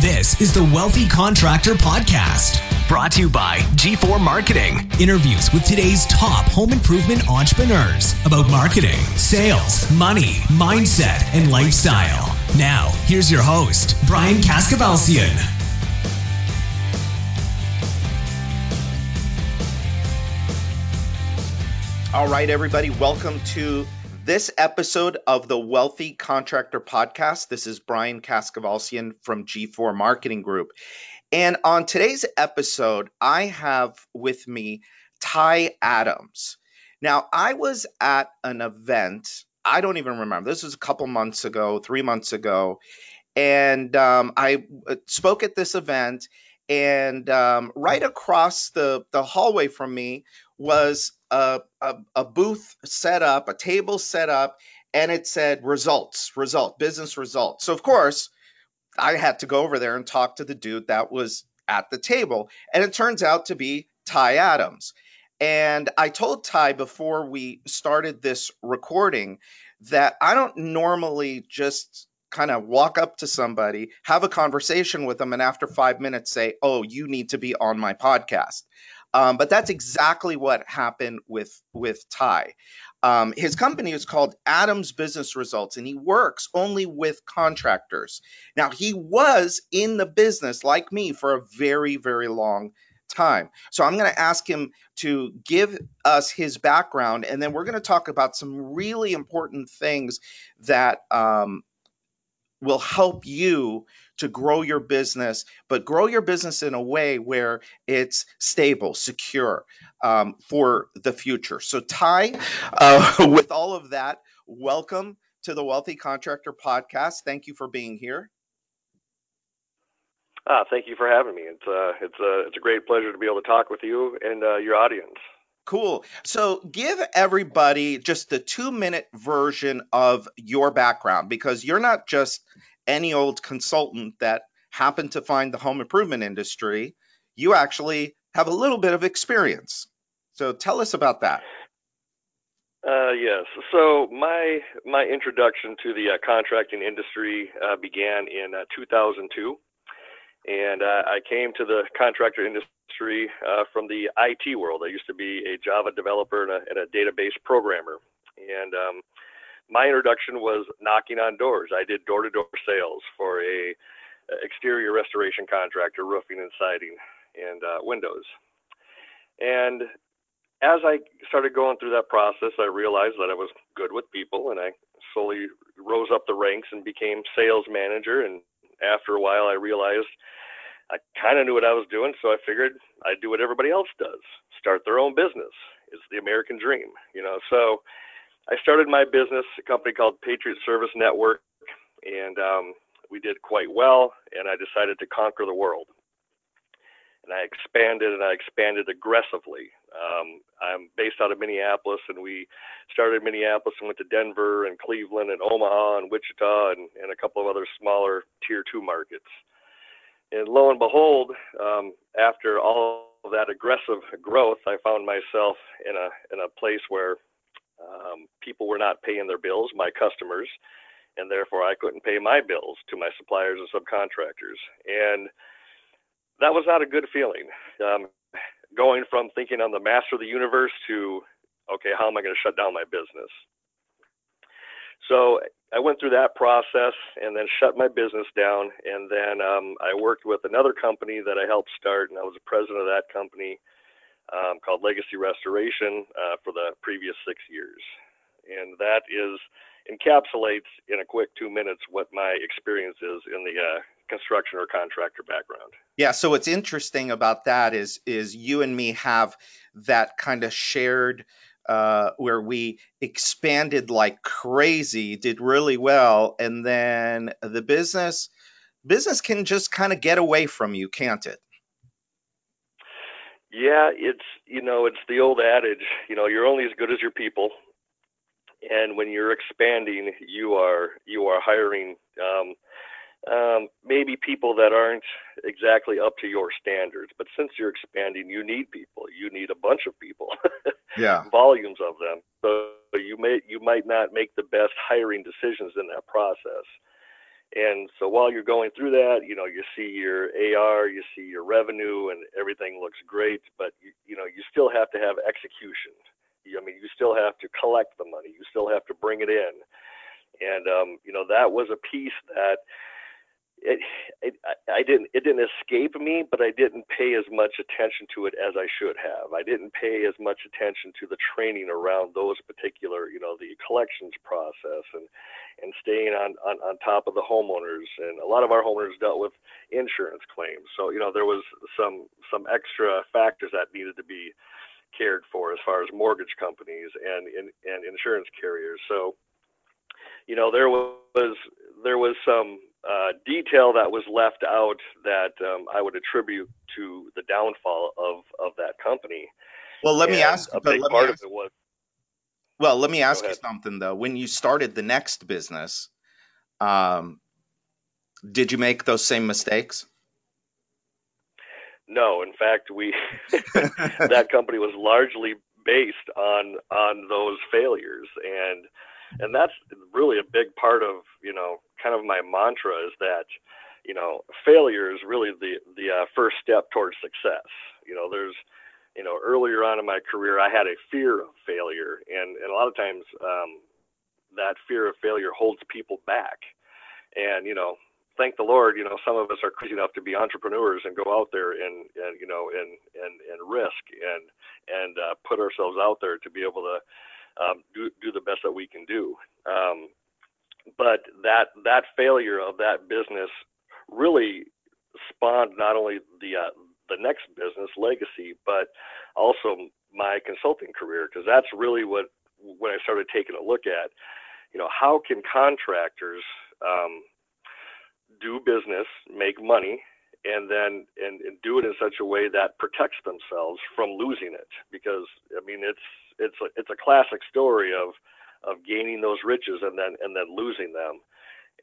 This is the Wealthy Contractor Podcast, brought to you by G4 Marketing. Interviews with today's top home improvement entrepreneurs about marketing, sales, money, mindset, and lifestyle. Now, here's your host, Brian Kaskavalciyan. All right, everybody, welcome to this episode of the Wealthy Contractor Podcast. This is Brian Kaskavalciyan from G4 Marketing Group. And on today's episode, I have with me Ty Adams. Now, I was at an event, I don't even remember, this was a couple months ago, three months ago, and um, I uh, spoke at this event. And um, right across the, the hallway from me was a, a, a booth set up, a table set up, and it said results, result, business results. So, of course, I had to go over there and talk to the dude that was at the table. And it turns out to be Ty Adams. And I told Ty before we started this recording that I don't normally just kind of walk up to somebody, have a conversation with them, and after five minutes say, Oh, you need to be on my podcast. Um, but that's exactly what happened with with Ty. Um, his company is called Adams Business Results, and he works only with contractors. Now, he was in the business like me for a very, very long time. So I'm going to ask him to give us his background, and then we're going to talk about some really important things that um, will help you to grow your business, but grow your business in a way where it's stable, secure um, for the future. So, Ty, uh, with all of that, welcome to the Wealthy Contractor Podcast. Thank you for being here. Ah, thank you for having me. It's uh, it's a uh, it's a great pleasure to be able to talk with you and uh, your audience. Cool. So, give everybody just the two minute version of your background because you're not just any old consultant that happened to find the home improvement industry. You actually have a little bit of experience. So, tell us about that. Uh, yes. So my my introduction to the uh, contracting industry uh, began in uh, 2002, and uh, I came to the contractor industry uh, from the IT world. I used to be a Java developer and a, and a database programmer, and um, my introduction was knocking on doors. I did door-to-door sales for a exterior restoration contractor, roofing and siding, and uh, windows. And as I started going through that process, I realized that I was good with people, and I slowly rose up the ranks and became sales manager. And after a while, I realized I kind of knew what I was doing, so I figured I'd do what everybody else does: start their own business. It's the American dream, you know. So I started my business, a company called Patriot Service Network, and um, we did quite well. And I decided to conquer the world. And I expanded and I expanded aggressively. Um, I'm based out of Minneapolis, and we started in Minneapolis and went to Denver and Cleveland and Omaha and Wichita and, and a couple of other smaller tier two markets. And lo and behold, um, after all of that aggressive growth, I found myself in a in a place where um, people were not paying their bills, my customers, and therefore I couldn't pay my bills to my suppliers and subcontractors. And that was not a good feeling. Um, going from thinking I'm the master of the universe to, okay, how am I going to shut down my business? So I went through that process and then shut my business down. And then um, I worked with another company that I helped start, and I was the president of that company um, called Legacy Restoration uh, for the previous six years. And that is encapsulates in a quick two minutes what my experience is in the uh, construction or contractor background. Yeah, so what's interesting about that is is you and me have that kind of shared uh, where we expanded like crazy, did really well, and then the business business can just kind of get away from you, can't it? Yeah, it's you know it's the old adage. You know, you're only as good as your people, and when you're expanding, you are you are hiring um, um, maybe people that aren't exactly up to your standards. But since you're expanding, you need people. You need a bunch of people. yeah, volumes of them. So you may you might not make the best hiring decisions in that process. And so while you're going through that, you know, you see your AR, you see your revenue, and everything looks great, but you, you know, you still have to have execution. I mean, you still have to collect the money, you still have to bring it in, and um, you know, that was a piece that it, I didn't it didn't escape me, but I didn't pay as much attention to it as I should have. I didn't pay as much attention to the training around those particular, you know, the collections process and and staying on, on on top of the homeowners. And a lot of our homeowners dealt with insurance claims, so you know there was some some extra factors that needed to be cared for as far as mortgage companies and and, and insurance carriers. So you know there was there was some uh, detail that was left out that um, I would attribute to the downfall of of that company. Well, let and me ask. A big part ask, of it was. Well, let me ask you something though. When you started the next business, um, did you make those same mistakes? No, in fact, we that company was largely based on on those failures and and that's really a big part of you know kind of my mantra is that you know failure is really the the uh, first step towards success you know there's you know earlier on in my career i had a fear of failure and and a lot of times um that fear of failure holds people back and you know thank the lord you know some of us are crazy enough to be entrepreneurs and go out there and and you know and and and risk and and uh, put ourselves out there to be able to um, do, do the best that we can do. Um, but that that failure of that business really spawned not only the uh, the next business legacy, but also my consulting career because that's really what when I started taking a look at, you know, how can contractors um, do business, make money, and then and, and do it in such a way that protects themselves from losing it? Because I mean it's it's a, it's a classic story of of gaining those riches and then and then losing them.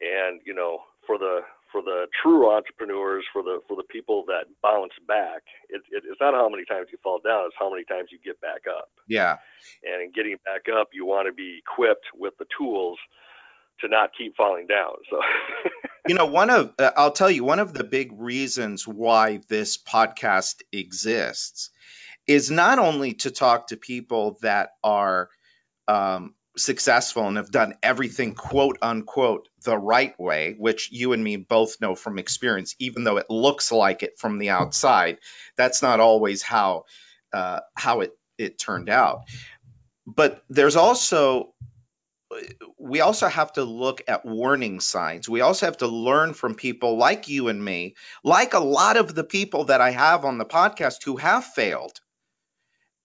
And you know for the for the true entrepreneurs for the for the people that bounce back it, it, it's not how many times you fall down it's how many times you get back up. Yeah. And in getting back up you want to be equipped with the tools to not keep falling down so. You know one of uh, i'll tell you one of the big reasons why this podcast exists is not only to talk to people that are um, successful and have done everything quote unquote the right way, which you and me both know from experience, even though it looks like it from the outside, that's not always how uh, how it it turned out. But there's also we also have to look at warning signs. We also have to learn from people like you and me, like a lot of the people that I have on the podcast who have failed.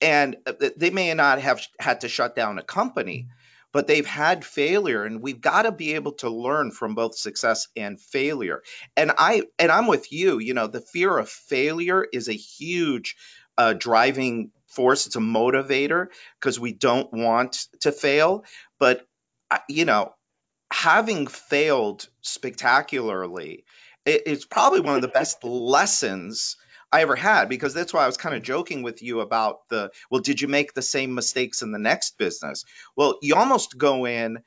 And uh, they may not have had to shut down a company, but they've had failure and we've got to be able to learn from both success and failure. And I and I'm with you, you know, the fear of failure is a huge uh, driving force. It's a motivator because we don't want to fail. But you know, having failed spectacularly, it's probably one of the best lessons I ever had because that's why I was kind of joking with you about the well, did you make the same mistakes in the next business? Well, you almost go in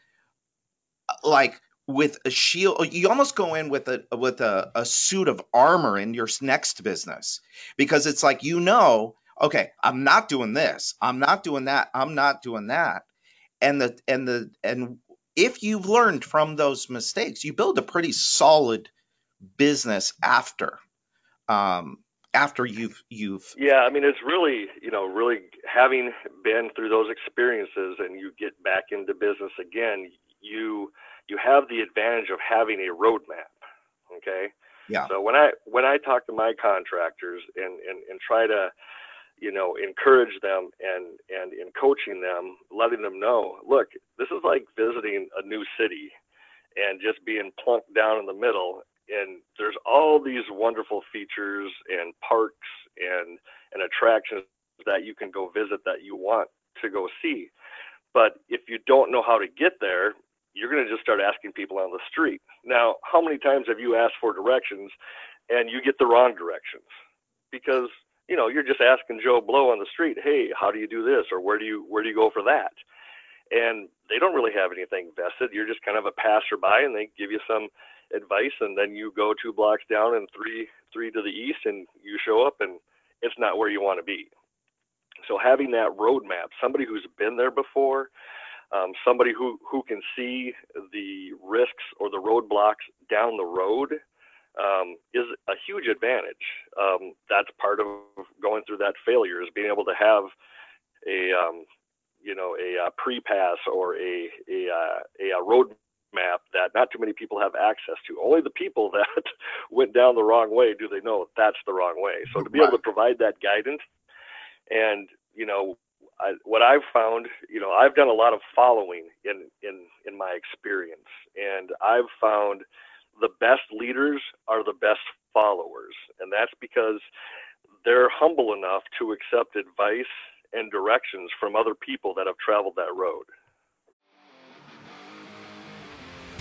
uh, like with a shield you almost go in with a with a, a suit of armor in your next business because it's like you know okay i'm not doing this i'm not doing that i'm not doing that and the and the and if you've learned from those mistakes, you build a pretty solid business after. Um, after you've you've yeah i mean it's really you know really having been through those experiences and you get back into business again you you have the advantage of having a roadmap okay? Yeah. So when i when i talk to my contractors and and, and try to you know, encourage them and and in coaching them, letting them know, look, this is like visiting a new city and just being plunked down in the middle and there's all these wonderful features and parks and and attractions that you can go visit that you want to go see. But if you don't know how to get there, you're going to just start asking people on the street. Now, how many times have you asked for directions and you get the wrong directions? Because you know, you're just asking Joe Blow on the street, hey, how do you do this, or where do you where do you go for that? And they don't really have anything vested. You're just kind of a passerby, and they give you some advice, and then you go two blocks down and three three to the east, and you show up, and it's not where you want to be. So having that roadmap, somebody who's been there before, um, somebody who who can see the risks or the roadblocks down the road um, is a huge advantage. Um, that's part of going through that failure is being able to have a um, you know a, a pre-pass or a a, uh, a, a road map that not too many people have access to. Only the people that went down the wrong way do they know that's the wrong way. So to be able to provide that guidance, and you know, I, what I've found, you know, I've done a lot of following in in in my experience, and I've found the best leaders are the best followers, and that's because they're humble enough to accept advice and directions from other people that have traveled that road.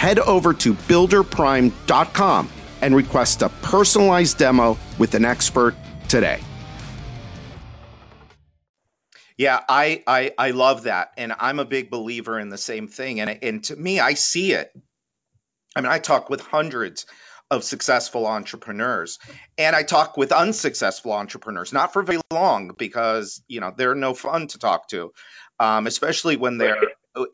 head over to builderprime.com and request a personalized demo with an expert today. Yeah, I, I I love that, and I'm a big believer in the same thing. And and to me, I see it. I mean, I talk with hundreds of successful entrepreneurs, and I talk with unsuccessful entrepreneurs, not for very long because you know they're no fun to talk to, um, especially when they're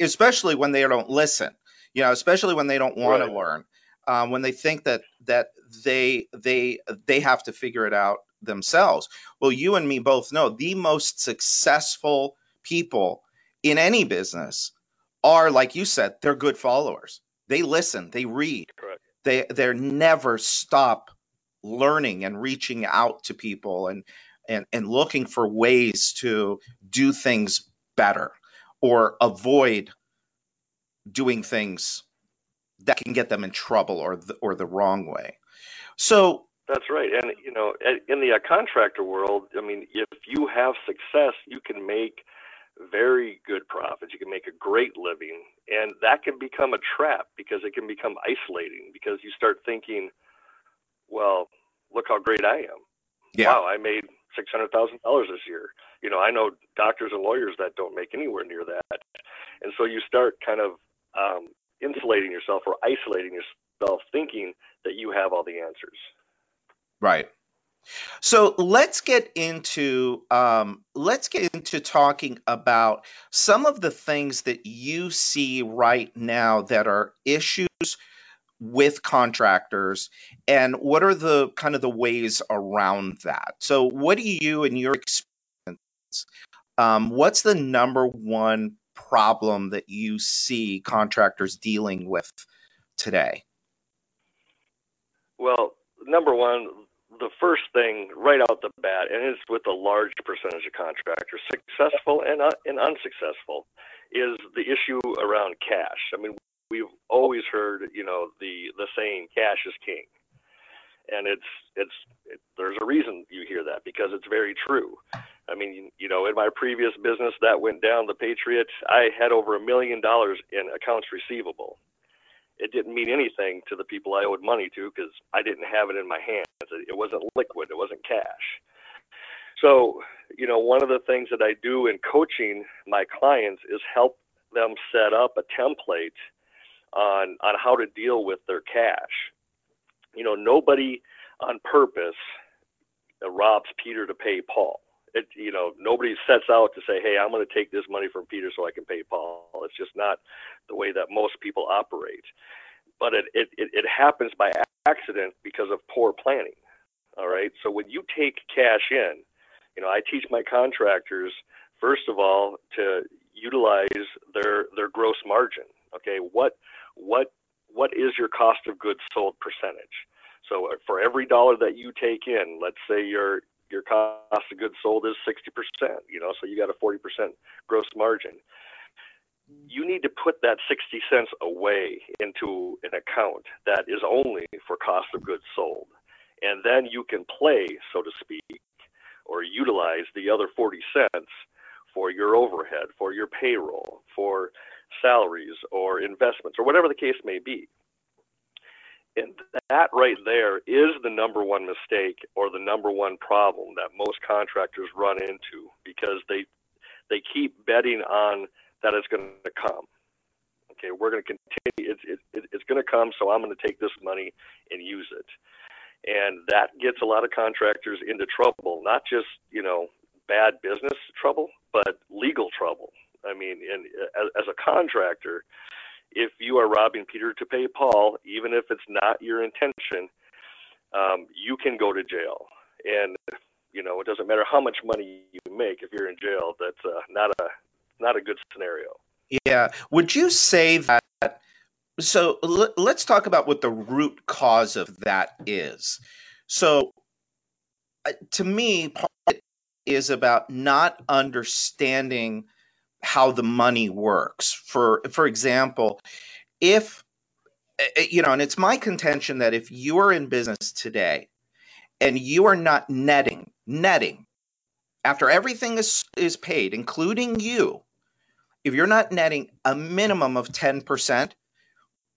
especially when they don't listen you know, especially when they don't want right. to learn, um, when they think that that they they they have to figure it out themselves. Well, you and me both know the most successful people in any business are, like you said, they're good followers. They listen, they read, Correct. they they're never stop learning and reaching out to people and and and looking for ways to do things better or avoid doing things that can get them in trouble or the, or the wrong way. So that's right, and you know, in the uh, contractor world, I mean, if you have success, you can make very good profits. You can make a great living, and that can become a trap because it can become isolating because you start thinking, well, look how great I am. Yeah. Wow, I made six hundred thousand dollars this year. You know, I know doctors and lawyers that don't make anywhere near that, and so you start kind of um, insulating yourself or isolating yourself, thinking that you have all the answers. Right. So let's get into um, let's get into talking about some of the things that you see right now that are issues with contractors and what are the kind of the ways around that so what do you in your experience um, what's the number one problem that you see contractors dealing with today? Well, number one, the first thing right out the bat, and it's with a large percentage of contractors, successful and, uh, and unsuccessful, is the issue around cash. I mean, we've always heard, you know, the the saying "cash is king," and it's it's it, there's a reason you hear that because it's very true. I mean, you know, in my previous business that went down, the Patriot, I had over a million dollars in accounts receivable. It didn't mean anything to the people I owed money to because I didn't have it in my hands. It wasn't liquid, it wasn't cash. So, you know, one of the things that I do in coaching my clients is help them set up a template on on how to deal with their cash. You know, nobody on purpose robs Peter to pay Paul it, you know, nobody sets out to say, hey, I'm going to take this money from Peter so I can pay Paul. It's just not the way that most people operate. but it, it, it happens by accident because of poor planning. All right. So when you take cash in, you know, I teach my contractors first of all to utilize their their gross margin. Okay, what what what is your cost of goods sold percentage? So uh, for every dollar that you take in, let's say your your cost of goods sold is 60%, you know, so you got a 40% gross margin. You need to put that 60 cents away into an account that is only for cost of goods sold. And then you can play, so to speak, or utilize the other 40 cents for your overhead, for your payroll, for salaries or investments or whatever the case may be. And that right there is the number one mistake or the number one problem that most contractors run into because they they keep betting on that it's going to come. Okay, we're going to continue. It's it, it's going to come, so I'm going to take this money and use it, and that gets a lot of contractors into trouble. Not just you know bad business trouble, but legal trouble. I mean, and uh, as, as a contractor, if you are robbing Peter to pay Paul, even if it's not your intention, um, you can go to jail. And you know, it doesn't matter how much money you make if you're in jail. That's uh, not a not a good scenario. Yeah. Would you say that? So l- let's talk about what the root cause of that is. So, uh, to me, part is about not understanding how the money works. For for example, if eh, eh, you know, and it's my contention that if you are in business today and you are not netting, netting after everything is is paid, including you, if you're not netting a minimum of 10%,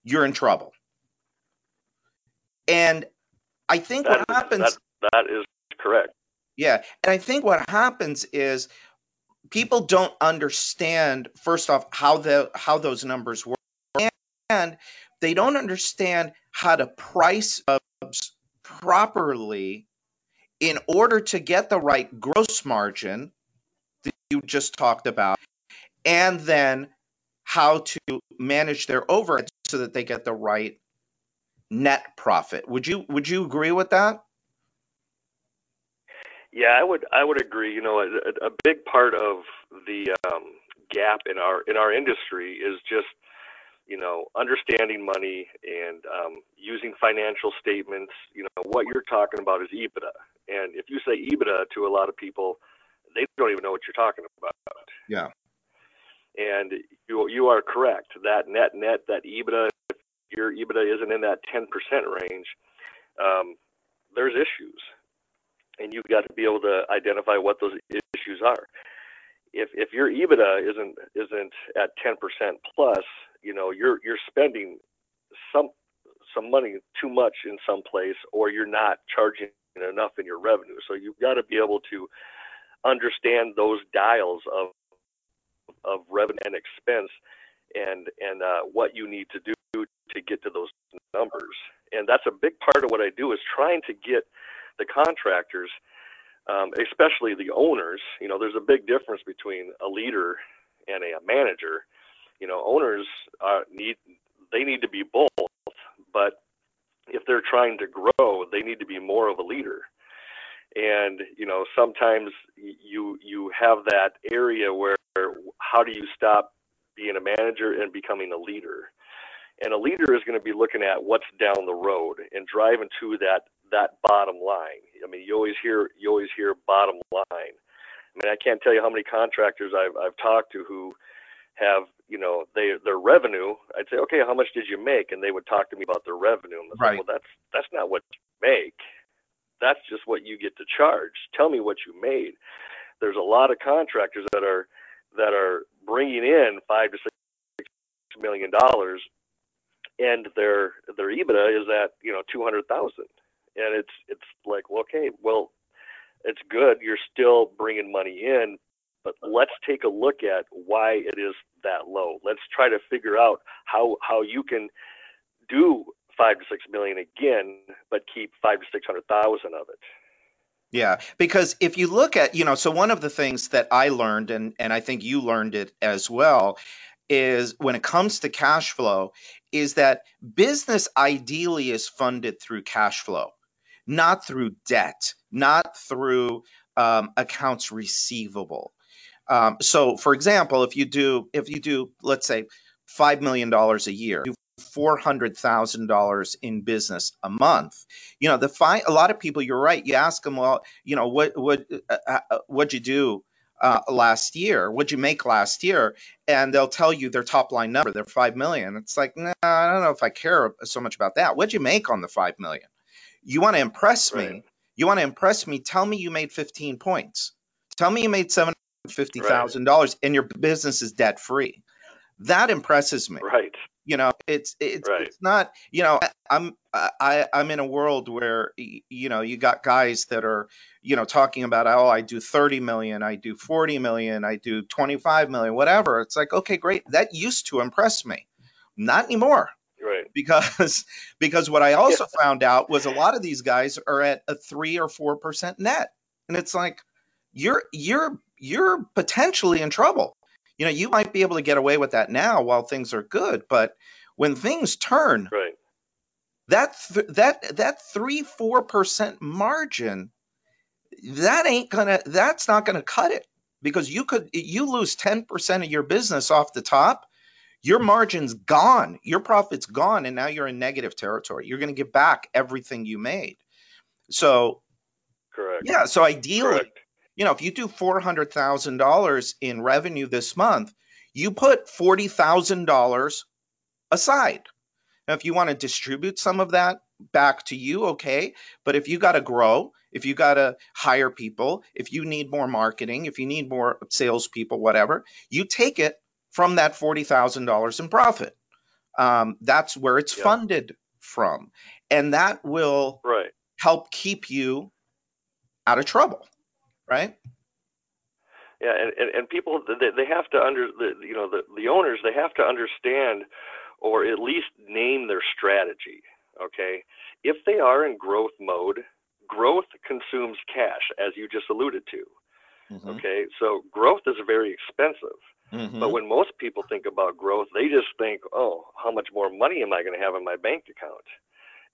you're in trouble. And I think that what is, happens that, that is correct. Yeah. And I think what happens is people don't understand first off how the how those numbers work and they don't understand how to price subs properly in order to get the right gross margin that you just talked about and then how to manage their overhead so that they get the right net profit. Would you would you agree with that? Yeah, I would I would agree. You know, a, a big part of the um, gap in our in our industry is just you know understanding money and um, using financial statements. You know, what you're talking about is EBITDA, and if you say EBITDA to a lot of people, they don't even know what you're talking about. Yeah. And you you are correct. That net net that EBITDA, if your EBITDA isn't in that 10% range, um, there's issues and you've got to be able to identify what those issues are. If if your EBITDA isn't isn't at 10% plus, you know you're you're spending some some money too much in some place, or you're not charging enough in your revenue. So you've got to be able to understand those dials of of revenue and expense, and and uh, what you need to do to get to those numbers. And that's a big part of what I do is trying to get the contractors, um, especially the owners, you know, there's a big difference between a leader and a, a manager. You know, owners uh, need they need to be both, but if they're trying to grow, they need to be more of a leader. And you know, sometimes you you have that area where how do you stop being a manager and becoming a leader? And a leader is going to be looking at what's down the road and driving to that that bottom line. I mean, you always hear you always hear bottom line. I mean, I can't tell you how many contractors I've I've talked to who have you know they their revenue. I'd say, okay, how much did you make? And they would talk to me about their revenue. And right. well, that's that's not what you make. That's just what you get to charge. Tell me what you made. There's a lot of contractors that are that are bringing in five to six million dollars, and their their EBITDA is at you know two hundred thousand and it's it's like okay well it's good you're still bringing money in but let's take a look at why it is that low. Let's try to figure out how how you can do five to six million again but keep five to six hundred thousand of it. Yeah, because if you look at, you know, so one of the things that I learned, and and I think you learned it as well, is when it comes to cash flow is that business ideally is funded through cash flow, not through debt, not through um, accounts receivable. Um, so, for example, if you do if you do let's say five million dollars a year, four hundred thousand dollars in business a month. You know, the fi- a lot of people. You're right. You ask them, well, you know, what what uh, uh, what'd you do uh, last year? What'd you make last year? And they'll tell you their top line number, they're five million. It's like, nah, I don't know if I care so much about that. What'd you make on the five million? You want to impress right. me? You want to impress me? Tell me you made 15 points. Tell me you made seven fifty thousand right. dollars and your business is debt free. That impresses me. Right you know it's it's, right. it's not you know i'm i i'm in a world where you know you got guys that are you know talking about oh i do 30 million i do 40 million i do 25 million whatever it's like okay great that used to impress me not anymore right because because what i also yeah. found out was a lot of these guys are at a 3 or 4% net and it's like you're you're you're potentially in trouble you know, you might be able to get away with that now while things are good, but when things turn, right. that th- that that three four percent margin, that ain't gonna that's not gonna cut it because you could you lose ten percent of your business off the top, your margin's gone, your profit's gone, and now you're in negative territory. You're gonna get back everything you made. So, correct. Yeah. So ideally, correct you know, if you do $400,000 in revenue this month, you put $40,000 aside. Now, if you want to distribute some of that back to you, okay. But if you got to grow, if you got to hire people, if you need more marketing, if you need more salespeople, whatever, you take it from that $40,000 in profit. Um, that's where it's yeah. funded from. And that will right. help keep you out of trouble right? Yeah, and, and, and people they, they have to under the you know the the owners they have to understand or at least name their strategy. Okay, if they are in growth mode, growth consumes cash, as you just alluded to. Mm-hmm. Okay, so growth is very expensive. Mm-hmm. But when most people think about growth, they just think, "Oh, how much more money am I going to have in my bank account?"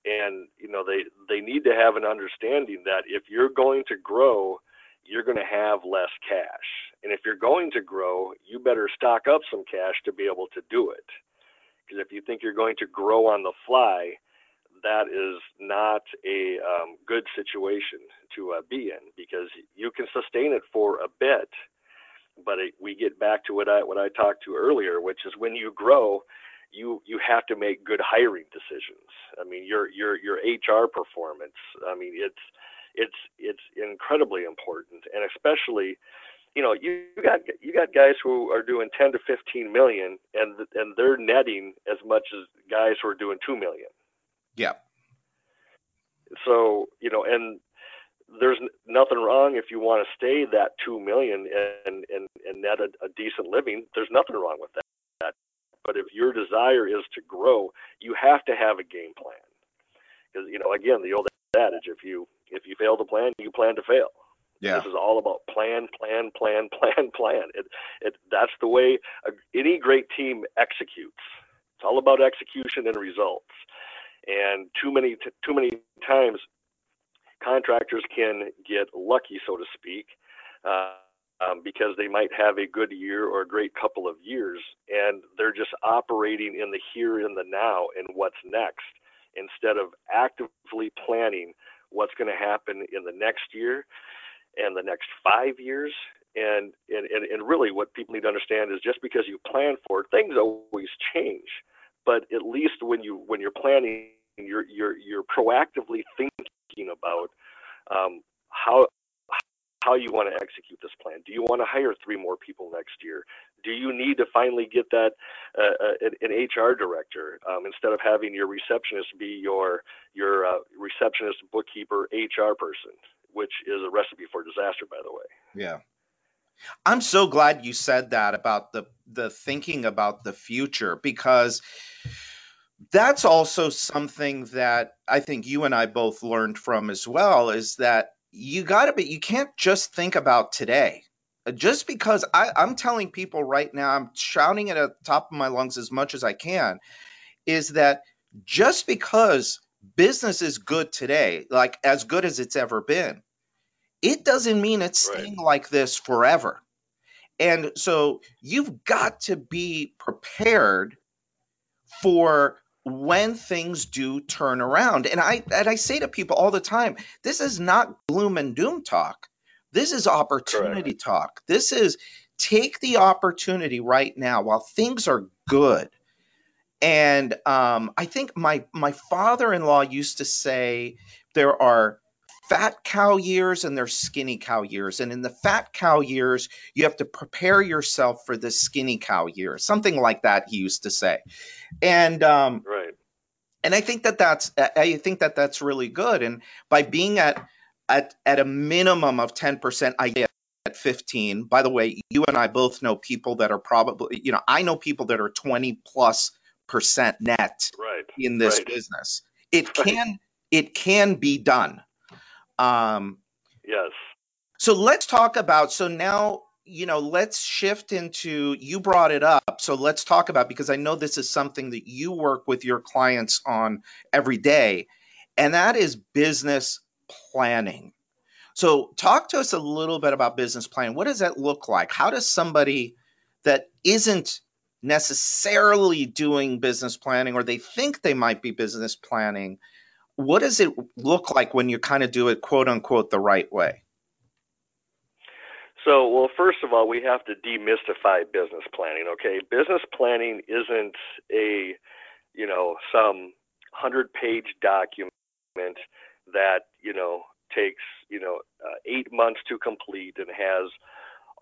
And you know, they they need to have an understanding that if you're going to grow, you're going to have less cash. And if you're going to grow, you better stock up some cash to be able to do it. Because if you think you're going to grow on the fly, that is not a um, good situation to uh, be in because you can sustain it for a bit, but it, we get back to what I what I talked to earlier, which is when you grow, you you have to make good hiring decisions. I mean, your your your HR performance. I mean, it's it's it's incredibly important, and especially, you know, you got you got guys who are doing 10 to 15 million, and and they're netting as much as guys who are doing two million. Yeah. So you know, and there's nothing wrong if you want to stay that two million and and and net a, a decent living. There's nothing wrong with that. But if your desire is to grow, you have to have a game plan. Because you know, again, the old adage: if you if you fail to plan, you plan to fail. Yeah. This is all about plan, plan, plan, plan, plan. It, it, that's the way a, any great team executes. It's all about execution and results. And too many, too many times, contractors can get lucky, so to speak, uh, um, because they might have a good year or a great couple of years, and they're just operating in the here and the now and what's next instead of actively planning what's going to happen in the next year and the next five years. And, and, and really, what people need to understand is just because you plan for it, things always change. But at least when you when you're planning, you're you're you're proactively thinking about um, how how you want to execute this plan. Do you want to hire three more people next year? Do you need to finally get that uh, uh an, HR director um, instead of having your receptionist be your your uh, receptionist, bookkeeper, HR person, which is a recipe for disaster, by the way. Yeah. I'm so glad you said that about the the thinking about the future because that's also something that I think you and I both learned from as well is that you got to be you can't just think about today just because I, I'm telling people right now, I'm shouting it at the top of my lungs as much as I can, is that just because business is good today, like as good as it's ever been, it doesn't mean it's Right. staying like this forever. And so you've got to be prepared for when things do turn around. And I and I say to people all the time, this is not gloom and doom talk. This is opportunity talk. This is take the opportunity right now while things are good. And um, I think my my father-in-law used to say there are fat cow years and there's skinny cow years. And in the fat cow years, you have to prepare yourself for the skinny cow years. Something like that he used to say. And um, Right. and I think that that's I think that that's really good. And by being at at at a minimum of ten percent, I get at fifteen. By the way, you and I both know people that are probably you know I know people that are twenty plus percent net Right. in this Right. business. It Right. can it can be done. Um, Yes. so let's talk about so now you know let's shift into you brought it up so let's talk about because i know this is something that you work with your clients on every day and that is business planning. So talk to us a little bit about business planning. What does that look like? How does somebody that isn't necessarily doing business planning or they think they might be business planning what does it look like when you kind of do it quote unquote the right way So, well, first of all, we have to demystify business planning. Okay, business planning isn't a, you know, some hundred-page document that you know takes you know uh, eight months to complete and has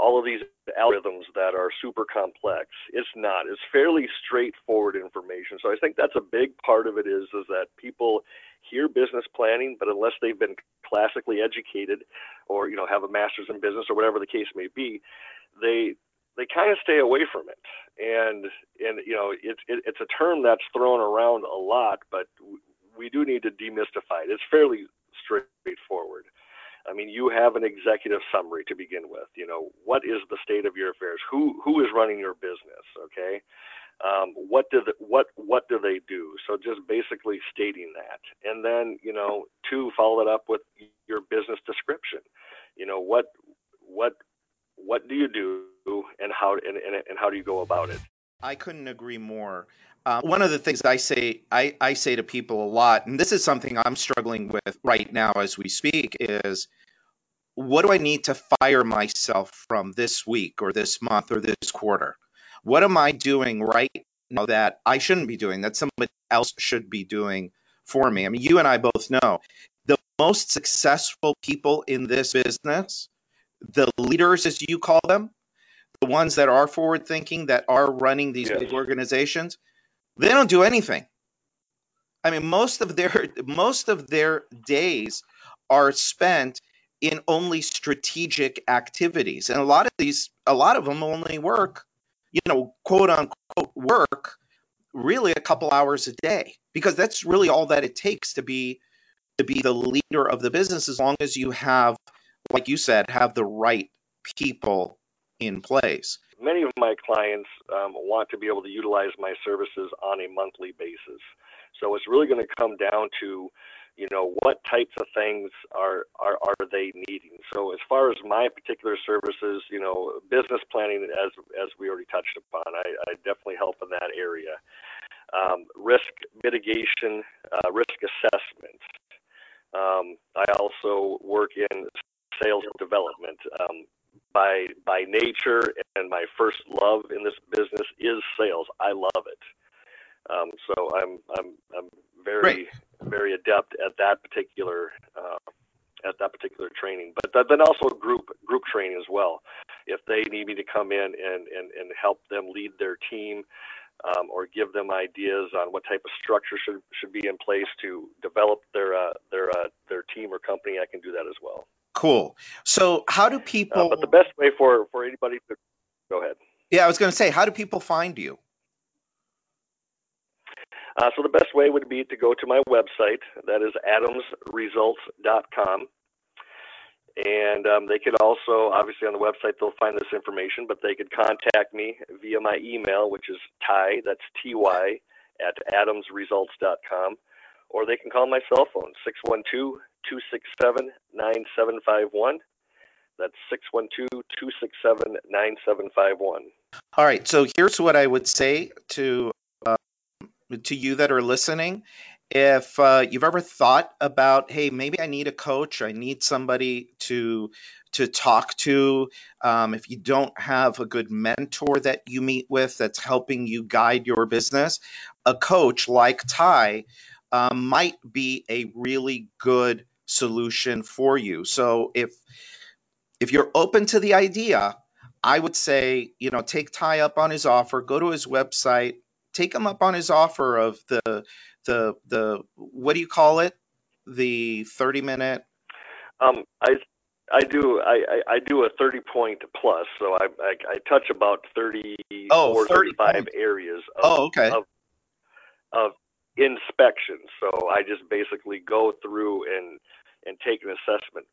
all of these algorithms that are super complex. It's not. It's fairly straightforward information. So I think that's a big part of it is is that people hear business planning, but unless they've been classically educated or you know have a master's in business or whatever the case may be, they they kind of stay away from it. And and you know it's it, it's a term that's thrown around a lot, but we do need to demystify it. It's fairly straightforward. I mean, you have an executive summary to begin with. You know, what is the state of your affairs? Who who is running your business? Okay, um, what do the, what what do they do? So just basically stating that, and then you know, two follow it up with your business description. You know, what what what do you do, and how and and, and how do you go about it? I couldn't agree more. Uh, one of the things I say I, I say to people a lot, and this is something I'm struggling with right now as we speak, is what do I need to fire myself from this week or this month or this quarter? What am I doing right now that I shouldn't be doing, that somebody else should be doing for me? I mean, you and I both know the most successful people in this business, the leaders, as you call them, the ones that are forward thinking, that are running these Yes. big organizations, they don't do anything. I mean, most of their most of their days are spent in only strategic activities, and a lot of these, a lot of them only work, you know, quote unquote work, really a couple hours a day, because that's really all that it takes to be to be the leader of the business, as long as you have, like you said, have the right people in place. many of my clients um, want to be able to utilize my services on a monthly basis. So it's really going to come down to, you know, what types of things are, are, are they needing. So as far as my particular services, you know, business planning, as, as we already touched upon, I, I definitely help in that area. Um, risk mitigation, uh, risk assessment. Um, I also work in sales development. Um, by by nature and my first love in this business is sales. I love it. Um, so I'm I'm I'm very Great. very adept at that particular uh, at that particular training. But th- then also group group training as well. If they need me to come in and and, and help them lead their team. Um, or give them ideas on what type of structure should should be in place to develop their uh, their uh, their team or company. I can do that as well. Cool. So, how do Uh, people? but the best way for for anybody to go ahead. yeah, I was going to say, how do people find you? Uh, so the best way would be to go to my website. That is adamsresults.com. And um, they could also, obviously, on the website, they'll find this information, but they could contact me via my email, which is Ty, that's T Y, at adamsresults.com, or they can call my cell phone, 612 267 9751. That's 612 267 9751. All right. So here's what I would say to to you that are listening. If uh, you've ever thought about, hey, maybe I need a coach, I need somebody to to talk to. Um, if you don't have a good mentor that you meet with that's helping you guide your business, a coach like Ty um, might be a really good solution for you. So if if you're open to the idea, I would say, you know, take Ty up on his offer, go to his website, take him up on his offer of the the the what do you call it? The 30 minute um, I I do I, I, do a 30 point plus, so I I, I touch about 30 oh, or 35 areas of, oh, okay. of, of inspection. So I just basically go through and and take an assessment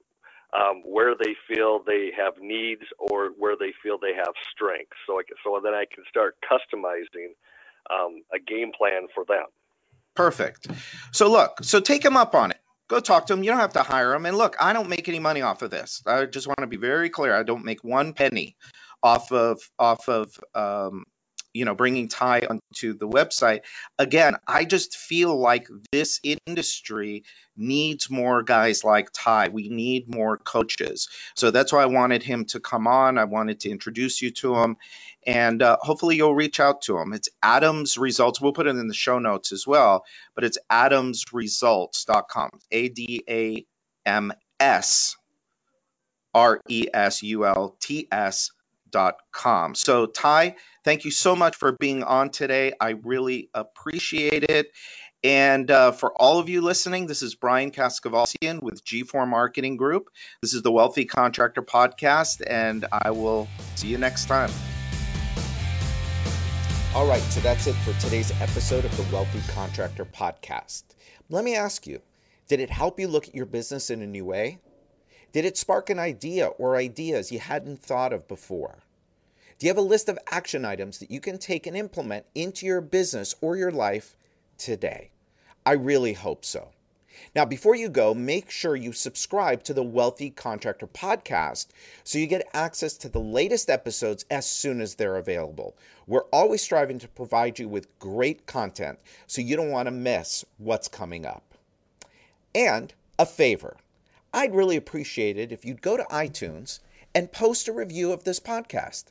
um, where they feel they have needs or where they feel they have strengths. So I can, so then I can start customizing um, a game plan for them. Perfect. So look, so take them up on it. Go talk to them. You don't have to hire them. And look, I don't make any money off of this. I just want to be very clear. I don't make one penny off of off of um, you know bringing Ty onto the website. Again i just feel like this industry needs more guys like ty we need more coaches. So that's why i wanted him to come on. I wanted to introduce you to him. And uh, hopefully you'll reach out to him. It's adams results. We'll put it in the show notes as well but it's adamsresults.com a-d-a-m-s r-e-s-u-l-t-s com. So, Ty, thank you so much for being on today. I really appreciate it. And uh, for all of you listening, this is Brian Kaskavalciyan with G4 Marketing Group. This is the Wealthy Contractor Podcast, and I will see you next time. All right, so that's it for today's episode of the Wealthy Contractor Podcast. Let me ask you did it help you look at your business in a new way? Did it spark an idea or ideas you hadn't thought of before? Do you have a list of action items that you can take and implement into your business or your life today? I really hope so. Now, before you go, make sure you subscribe to the Wealthy Contractor podcast so you get access to the latest episodes as soon as they're available. We're always striving to provide you with great content so you don't want to miss what's coming up. And a favor I'd really appreciate it if you'd go to iTunes and post a review of this podcast.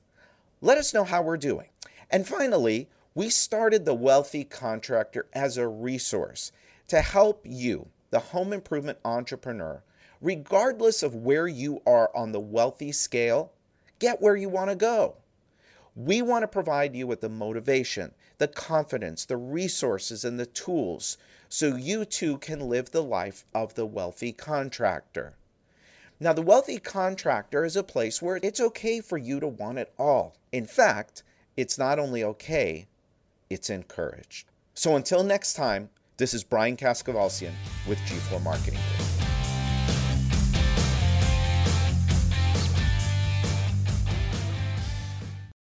Let us know how we're doing. And finally, we started the Wealthy Contractor as a resource to help you, the home improvement entrepreneur, regardless of where you are on the wealthy scale, get where you want to go. We want to provide you with the motivation, the confidence, the resources, and the tools so you too can live the life of the wealthy contractor. Now, the wealthy contractor is a place where it's okay for you to want it all. In fact, it's not only okay, it's encouraged. So until next time, this is Brian Kaskavalciyan with G4 Marketing.